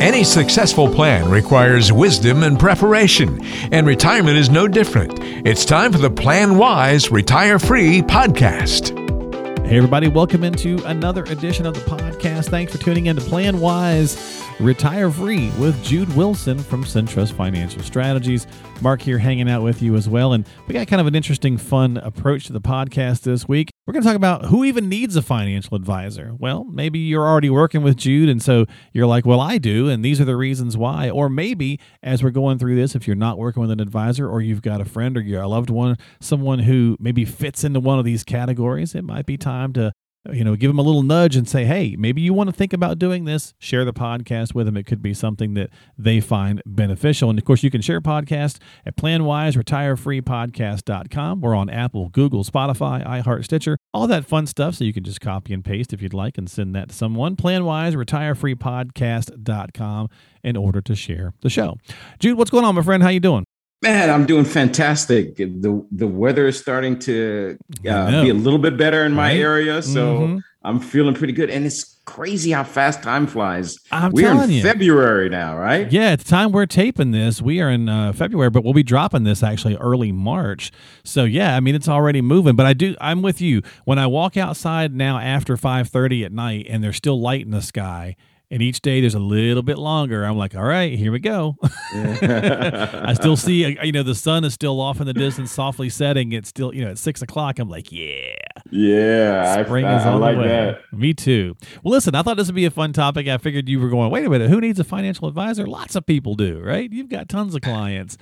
Any successful plan requires wisdom and preparation, and retirement is no different. It's time for the Plan Wise Retire Free podcast. Hey, everybody, welcome into another edition of the podcast. Thanks for tuning in to Plan Wise Retire Free with Jude Wilson from Centrust Financial Strategies. Mark here hanging out with you as well. And we got kind of an interesting, fun approach to the podcast this week. We're going to talk about who even needs a financial advisor. Well, maybe you're already working with Jude, and so you're like, well, I do, and these are the reasons why. Or maybe as we're going through this, if you're not working with an advisor, or you've got a friend or you're a loved one, someone who maybe fits into one of these categories, it might be time to you know, give them a little nudge and say, hey, maybe you want to think about doing this. Share the podcast with them. It could be something that they find beneficial. And of course, you can share podcasts at planwiseretireFreePodcast.com. We're on Apple, Google, Spotify, iHeart, Stitcher, all that fun stuff. So you can just copy and paste if you'd like and send that to someone. PlanwiseretireFreePodcast.com in order to share the show. Jude, what's going on, my friend? How you doing? Man, I'm doing fantastic. The the weather is starting to uh, be a little bit better in my right? area, so mm-hmm. I'm feeling pretty good. And it's crazy how fast time flies. I'm we're in you. February now, right? Yeah, it's time we're taping this. We are in uh, February, but we'll be dropping this actually early March. So yeah, I mean it's already moving. But I do, I'm with you. When I walk outside now after 5:30 at night, and there's still light in the sky and each day there's a little bit longer. I'm like, all right, here we go. I still see, uh, you know, the sun is still off in the distance, softly setting. It's still, you know, at six o'clock. I'm like, yeah, yeah, spring I, is on I like the way. That. Me too. Well, listen, I thought this would be a fun topic. I figured you were going, wait a minute, who needs a financial advisor? Lots of people do, right? You've got tons of clients.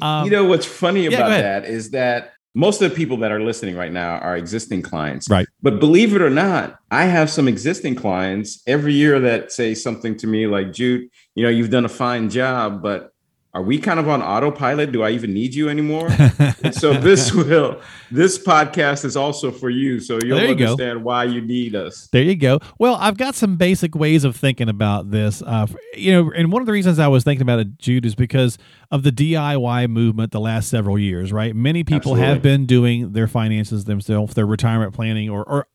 Um, you know what's funny yeah, about that is that most of the people that are listening right now are existing clients. Right. But believe it or not, I have some existing clients every year that say something to me like, Jude, you know, you've done a fine job, but are we kind of on autopilot? Do I even need you anymore? so this will this podcast is also for you, so you'll you understand go. why you need us. There you go. Well, I've got some basic ways of thinking about this. Uh, you know, and one of the reasons I was thinking about it, Jude, is because of the DIY movement the last several years. Right, many people Absolutely. have been doing their finances themselves, their retirement planning, or or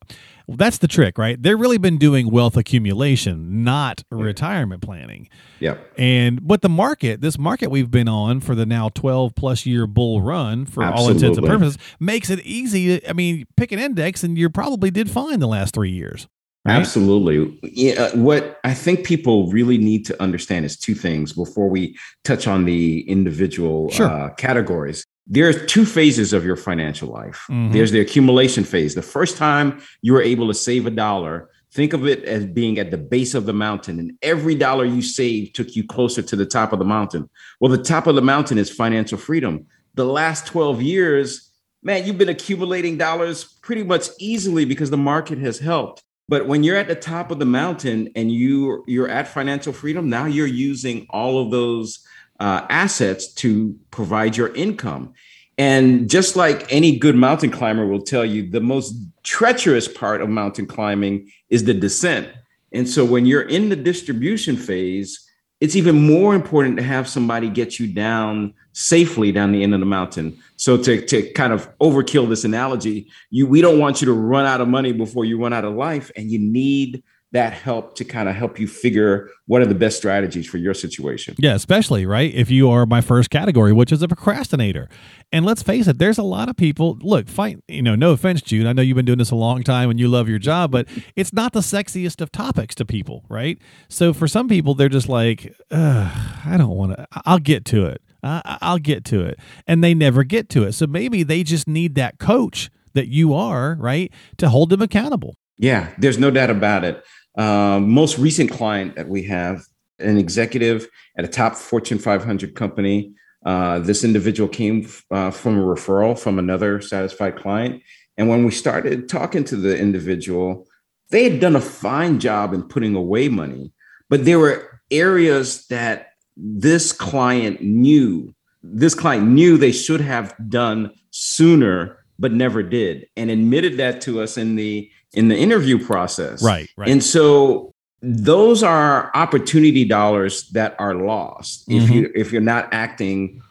well, that's the trick, right? They've really been doing wealth accumulation, not yeah. retirement planning. Yeah. And but the market, this market we've been on for the now 12 plus year bull run for Absolutely. all intents and purposes, makes it easy. To, I mean, pick an index and you probably did fine the last three years. Right? Absolutely. Yeah, what I think people really need to understand is two things before we touch on the individual sure. uh, categories there's two phases of your financial life. Mm-hmm. There's the accumulation phase. The first time you were able to save a dollar, think of it as being at the base of the mountain, and every dollar you saved took you closer to the top of the mountain. Well, the top of the mountain is financial freedom. The last 12 years, man, you've been accumulating dollars pretty much easily because the market has helped. But when you're at the top of the mountain and you you're at financial freedom, now you're using all of those uh, assets to provide your income. And just like any good mountain climber will tell you, the most treacherous part of mountain climbing is the descent. And so when you're in the distribution phase, it's even more important to have somebody get you down safely down the end of the mountain. So to, to kind of overkill this analogy, you we don't want you to run out of money before you run out of life, and you need that help to kind of help you figure what are the best strategies for your situation. Yeah, especially, right? If you are my first category, which is a procrastinator. And let's face it, there's a lot of people, look, fight, you know, no offense, Jude. I know you've been doing this a long time and you love your job, but it's not the sexiest of topics to people, right? So for some people, they're just like, I don't want to, I'll get to it. I'll get to it. And they never get to it. So maybe they just need that coach that you are, right, to hold them accountable. Yeah, there's no doubt about it. Um, most recent client that we have, an executive at a top Fortune 500 company. Uh, this individual came uh, from a referral from another satisfied client. And when we started talking to the individual, they had done a fine job in putting away money, but there were areas that this client knew, this client knew they should have done sooner, but never did, and admitted that to us in the in the interview process. Right, right. And so those are opportunity dollars that are lost mm-hmm. if you if you're not acting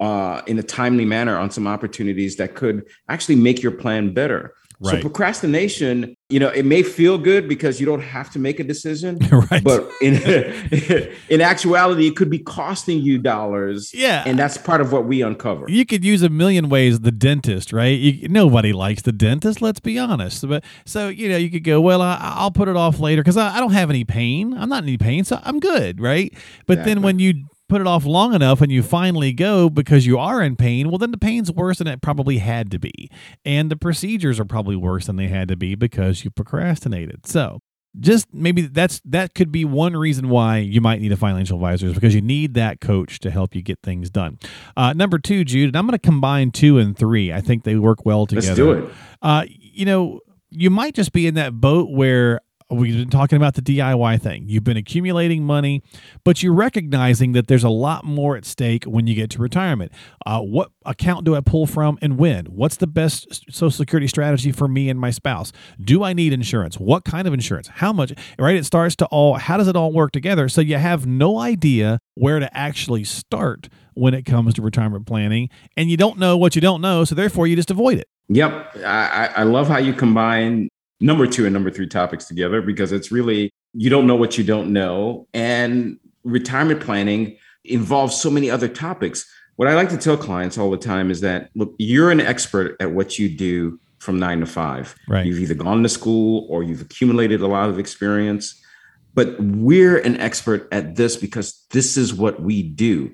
uh, in a timely manner on some opportunities that could actually make your plan better. Right. So procrastination, you know, it may feel good because you don't have to make a decision, right. but in in actuality, it could be costing you dollars. Yeah, and that's part of what we uncover. You could use a million ways the dentist, right? You, nobody likes the dentist. Let's be honest. But so you know, you could go, well, I, will put it off later because I, I, don't have any pain. I'm not in any pain, so I'm good, right? But exactly. then when you put it off long enough and you finally go because you are in pain, well, then the pain's worse than it probably had to be. And the procedures are probably worse than they had to be because you procrastinated. So, just maybe that's that could be one reason why you might need a financial advisor is because you need that coach to help you get things done. Uh, number two, Jude, and I'm going to combine two and three. I think they work well together. Let's do it. Uh, you know, you might just be in that boat where we've been talking about the DIY thing. You've been accumulating money, but you're recognizing that there's a lot more at stake when you get to retirement. Uh, what account do I pull from and when? What's the best Social Security strategy for me and my spouse? Do I need insurance? What kind of insurance? How much? Right? It starts to all, how does it all work together? So you have no idea where to actually start when it comes to retirement planning, and you don't know what you don't know. So therefore, you just avoid it. Yep. I, I love how you combine number two and number three topics together because it's really, you don't know what you don't know. And retirement planning involves so many other topics. What I like to tell clients all the time is that, look, you're an expert at what you do from nine to five. Right. You've either gone to school or you've accumulated a lot of experience. But we're an expert at this because this is what we do.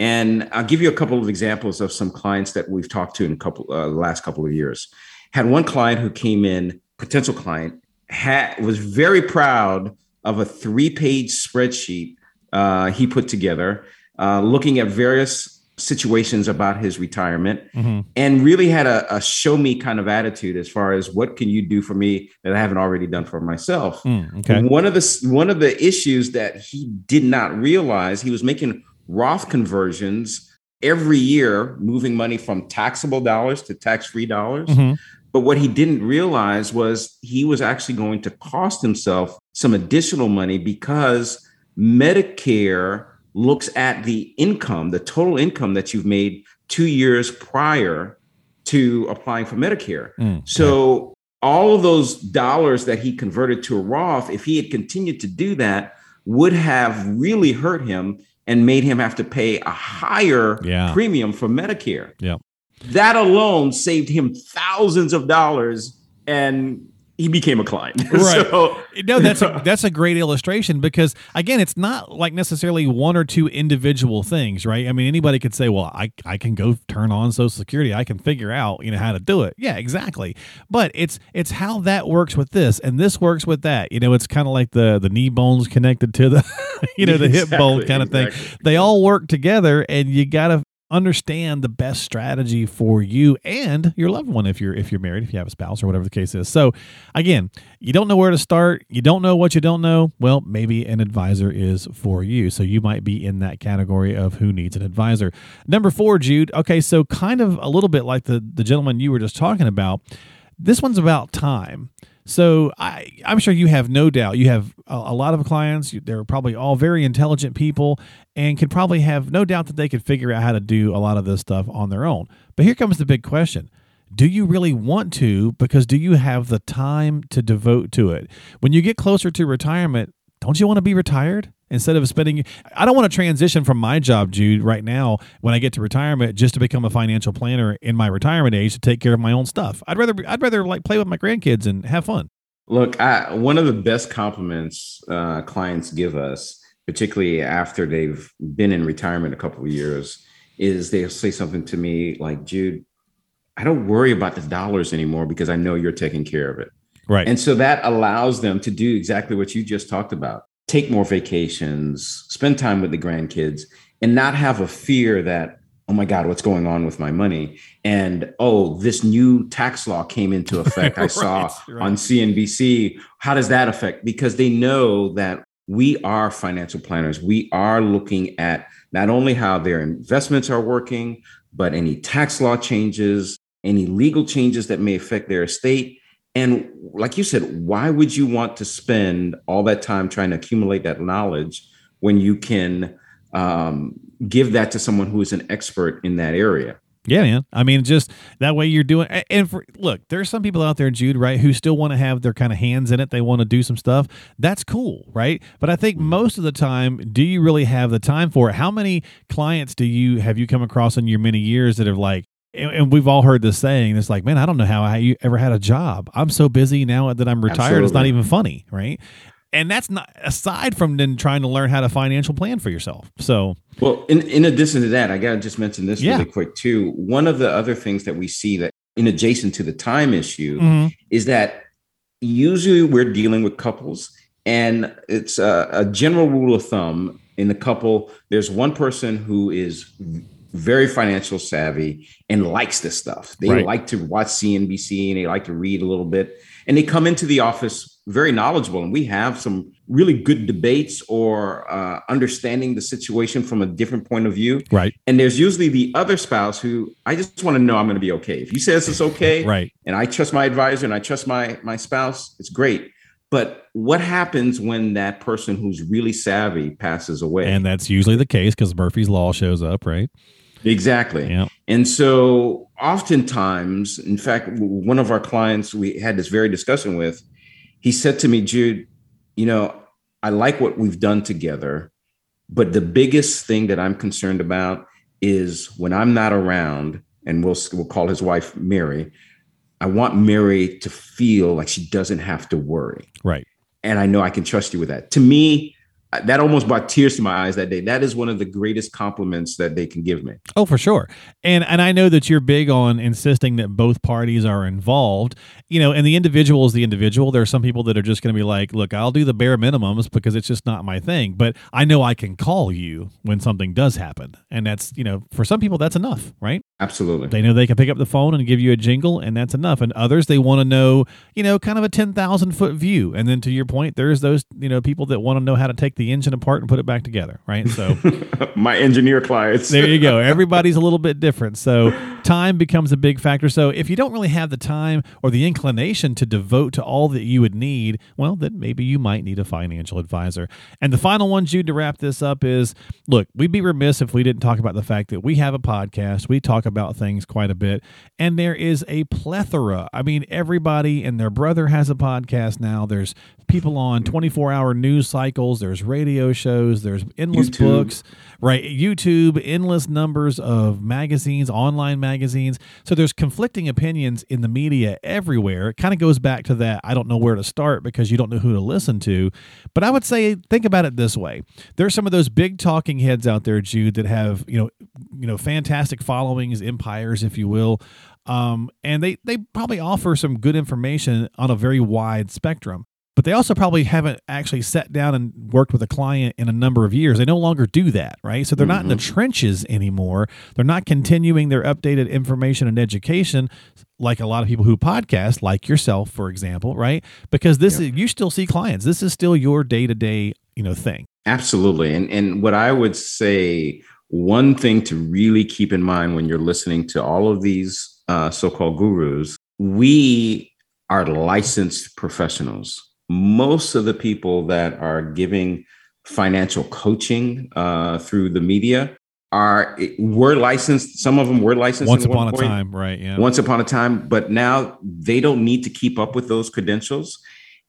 And I'll give you a couple of examples of some clients that we've talked to in a couple uh, last couple of years. Had one client who came in potential client had was very proud of a three-page spreadsheet uh, he put together, uh, looking at various situations about his retirement, mm-hmm. and really had a, a, show me kind of attitude as far as what can you do for me that I haven't already done for myself. Mm, okay. One of the one of the issues that he did not realize he was making Roth conversions every year, moving money from taxable dollars to tax-free dollars. Mm-hmm. But what he didn't realize was he was actually going to cost himself some additional money because Medicare looks at the income, the total income that you've made two years prior to applying for Medicare. Mm, so all of those dollars that he converted to a Roth, if he had continued to do that, would have really hurt him and made him have to pay a higher yeah. premium for Medicare. Yeah. That alone saved him thousands of dollars and he became a client. Right. so, no, that's a that's a great illustration because again, it's not like necessarily one or two individual things, right? I mean, anybody could say, "Well, I I can go turn on Social Security. I can figure out, you know, how to do it." Yeah, exactly. But it's it's how that works with this and this works with that. You know, it's kind of like the the knee bones connected to the you know, the exactly, hip bone kind of exactly. thing. They all work together and you got to understand the best strategy for you and your loved one if you're if you're married if you have a spouse or whatever the case is. So again you don't know where to start. You don't know what you don't know. Well maybe an advisor is for you. So you might be in that category of who needs an advisor. Number four jude. Okay so kind of a little bit like the the gentleman you were just talking about this one's about time so I, I'm sure you have no doubt you have a, a lot of clients. They're probably all very intelligent people and can probably have no doubt that they could figure out how to do a lot of this stuff on their own. But here comes the big question. Do you really want to? Because do you have the time to devote to it? When you get closer to retirement, don't you want to be retired? Instead of spending i don't want to transition from my job jude right now when i get to retirement just to become a financial planner in my retirement age to take care of my own stuff. I'd rather i'd rather like play with my grandkids and have fun. Look I, one of the best compliments uh, clients give us particularly after they've been in retirement a couple of years is they'll say something to me like jude i don't worry about the dollars anymore because i know you're taking care of it. Right. And so that allows them to do exactly what you just talked about take more vacations, spend time with the grandkids, and not have a fear that, oh my God, what's going on with my money? And oh, this new tax law came into effect. I right, saw right. on CNBC. How does that affect? Because they know that we are financial planners. We are looking at not only how their investments are working, but any tax law changes, any legal changes that may affect their estate and like you said, why would you want to spend all that time trying to accumulate that knowledge when you can um, give that to someone who is an expert in that area? Yeah, man. I mean, just that way you're doing. And for look, there's some people out there, Jude, right, who still want to have their kind of hands in it. They want to do some stuff. That's cool, right? But I think most of the time, do you really have the time for it? How many clients do you have you come across in your many years that have like, and we've all heard this saying. It's like, man, I don't know how I ever had a job. I'm so busy now that I'm retired. Absolutely. It's not even funny, right? and that's not aside from then trying to learn how to financial plan for yourself. So, well, in, in addition to that, I got to just mention this yeah. really quick too. One of the other things that we see that in adjacent to the time issue mm-hmm. is that usually we're dealing with couples, and it's a, a general rule of thumb in the couple. There's one person who is very financial savvy and likes this stuff. They right. like to watch CNBC and they like to read a little bit, and they come into the office very knowledgeable. And we have some really good debates or uh, understanding the situation from a different point of view. Right. And there's usually the other spouse who i just want to know i'm going to be okay. If you say this is okay right. and i trust my advisor and i trust my my spouse it's great. But what happens when that person who's really savvy passes away? And that's usually the case because murphy's law shows up right Exactly. Yeah. And so oftentimes, in fact, one of our clients we had this very discussion with, he said to me, Jude, you know, I like what we've done together, but the biggest thing that I'm concerned about is when I'm not around, and we'll we'll call his wife Mary. I want Mary to feel like she doesn't have to worry. Right. And I know I can trust you with that. To me, that almost brought tears to my eyes that day. That is one of the greatest compliments that they can give me. Oh, for sure. And and I know that you're big on insisting that both parties are involved. You know, and the individual is the individual. There are some people that are just going to be like, "Look, I'll do the bare minimums because it's just not my thing." But I know I can call you when something does happen, and that's you know, for some people that's enough, right? Absolutely. They know they can pick up the phone and give you a jingle, and that's enough. And others, they want to know, you know, kind of a ten thousand foot view. And then to your point, there's those you know people that want to know how to take the the engine apart and put it back together, right? So my engineer clients. there you go. Everybody's a little bit different. So time becomes a big factor. So if you don't really have the time or the inclination to devote to all that you would need, well, then maybe you might need a financial advisor. And the final one, Jude, to wrap this up is look, we'd be remiss if we didn't talk about the fact that we have a podcast. We talk about things quite a bit, and there is a plethora. I mean, everybody and their brother has a podcast now. There's people on 24 hour news cycles, there's radio shows, there's endless YouTube. books, right? YouTube, endless numbers of magazines, online magazines. So there's conflicting opinions in the media everywhere. It kind of goes back to that I don't know where to start because you don't know who to listen to. But I would say think about it this way. There's some of those big talking heads out there, Jude, that have, you know, you know, fantastic followings, empires, if you will. Um, and they they probably offer some good information on a very wide spectrum but they also probably haven't actually sat down and worked with a client in a number of years. They no longer do that, right? So they're mm-hmm. not in the mm-hmm. trenches anymore. They're not continuing their updated information and education like a lot of people who podcast, like yourself, for example, right? Because this is you still see clients. This is still your day to day, you know, thing. Absolutely. And and what I would say, one thing to really keep in mind when you're listening to all of these uh, so-called gurus, we are licensed professionals most of the people that are giving financial coaching uh, through the media are were licensed. Some of them were licensed once upon a time, right? Yeah, once upon a time, but now they don't need to keep up with those credentials.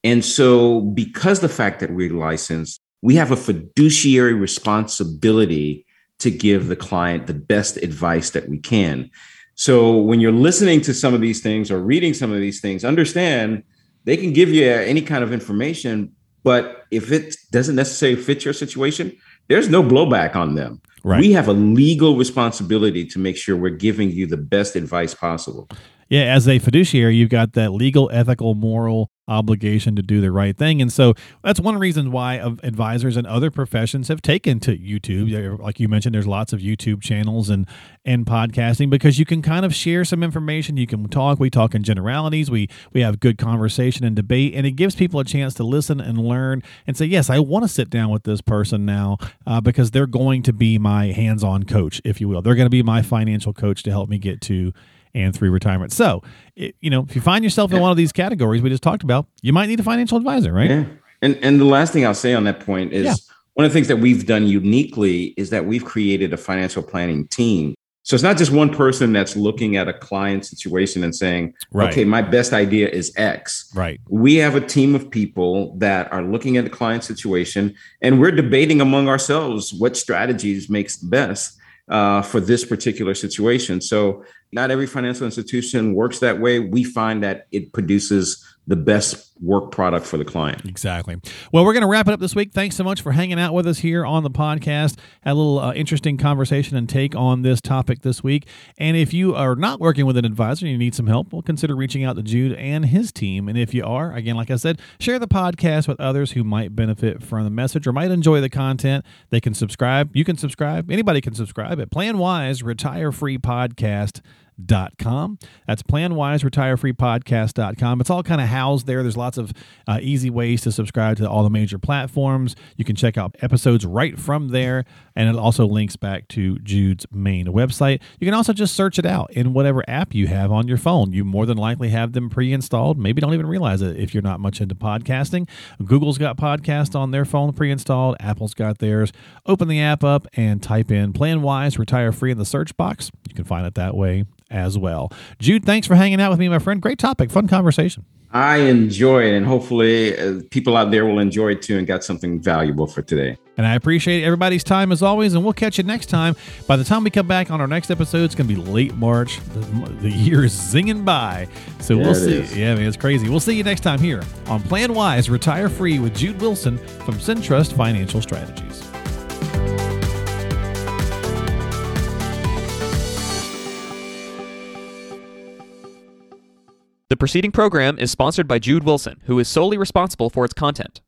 And so, because the fact that we're licensed, we have a fiduciary responsibility to give the client the best advice that we can. So, when you're listening to some of these things or reading some of these things, understand they can give you uh, any kind of information, but if it doesn't necessarily fit your situation, there's no blowback on them. Right. We have a legal responsibility to make sure we're giving you the best advice possible. Yeah, as a fiduciary, you've got that legal, ethical, moral obligation to do the right thing. And so that's one reason why advisors and other professions have taken to YouTube. Like you mentioned, there's lots of YouTube channels and and podcasting because you can kind of share some information. You can talk. We talk in generalities. We we have good conversation and debate, and it gives people a chance to listen and learn and say, yes, I want to sit down with this person now uh, because they're going to be my hands-on coach, if you will. They're going to be my financial coach to help me get to and three retirement. So, it, you know, if you find yourself in one of these categories we just talked about, you might need a financial advisor, right? Yeah. And and the last thing I'll say on that point is yeah. one of the things that we've done uniquely is that we've created a financial planning team So it's not just one person that's looking at a client situation and saying, Right. okay, my best idea is X. Right. We have a team of people that are looking at the client situation and we're debating among ourselves what strategies makes the best uh, for this particular situation. So not every financial institution works that way. We find that it produces the best work product for the client. Exactly. Well, we're going to wrap it up this week. Thanks so much for hanging out with us here on the podcast. Had a little uh, interesting conversation and take on this topic this week. And if you are not working with an advisor and you need some help, well, consider reaching out to Jude and his team. And if you are, again, like I said, share the podcast with others who might benefit from the message or might enjoy the content. They can subscribe. You can subscribe. Anybody can subscribe at PlanWise Retire Free Podcast dot com. That's planwiseretirefreepodcast.com. It's all kind of housed there. There's lots of uh, easy ways to subscribe to all the major platforms. You can check out episodes right from there, and it also links back to Jude's main website. You can also just search it out in whatever app you have on your phone. You more than likely have them pre-installed. Maybe don't even realize it if you're not much into podcasting. Google's got podcast on their phone pre-installed. Apple's got theirs. Open the app up and type in Plan Wise Retire Free in the search box. You can find it that way as well. Jude, thanks for hanging out with me, my friend. Great topic, fun conversation. I enjoy it, and hopefully, uh, people out there will enjoy it too and got something valuable for today. And I appreciate everybody's time as always, and we'll catch you next time. By the time we come back on our next episode, it's going to be late March. The, the year is zinging by. So Yeah, we'll see. is. Yeah, man, it's crazy. We'll see you next time here on Plan Wise Retire Free with Jude Wilson from Centrust Financial Strategies. The preceding program is sponsored by Jude Wilson, who is solely responsible for its content.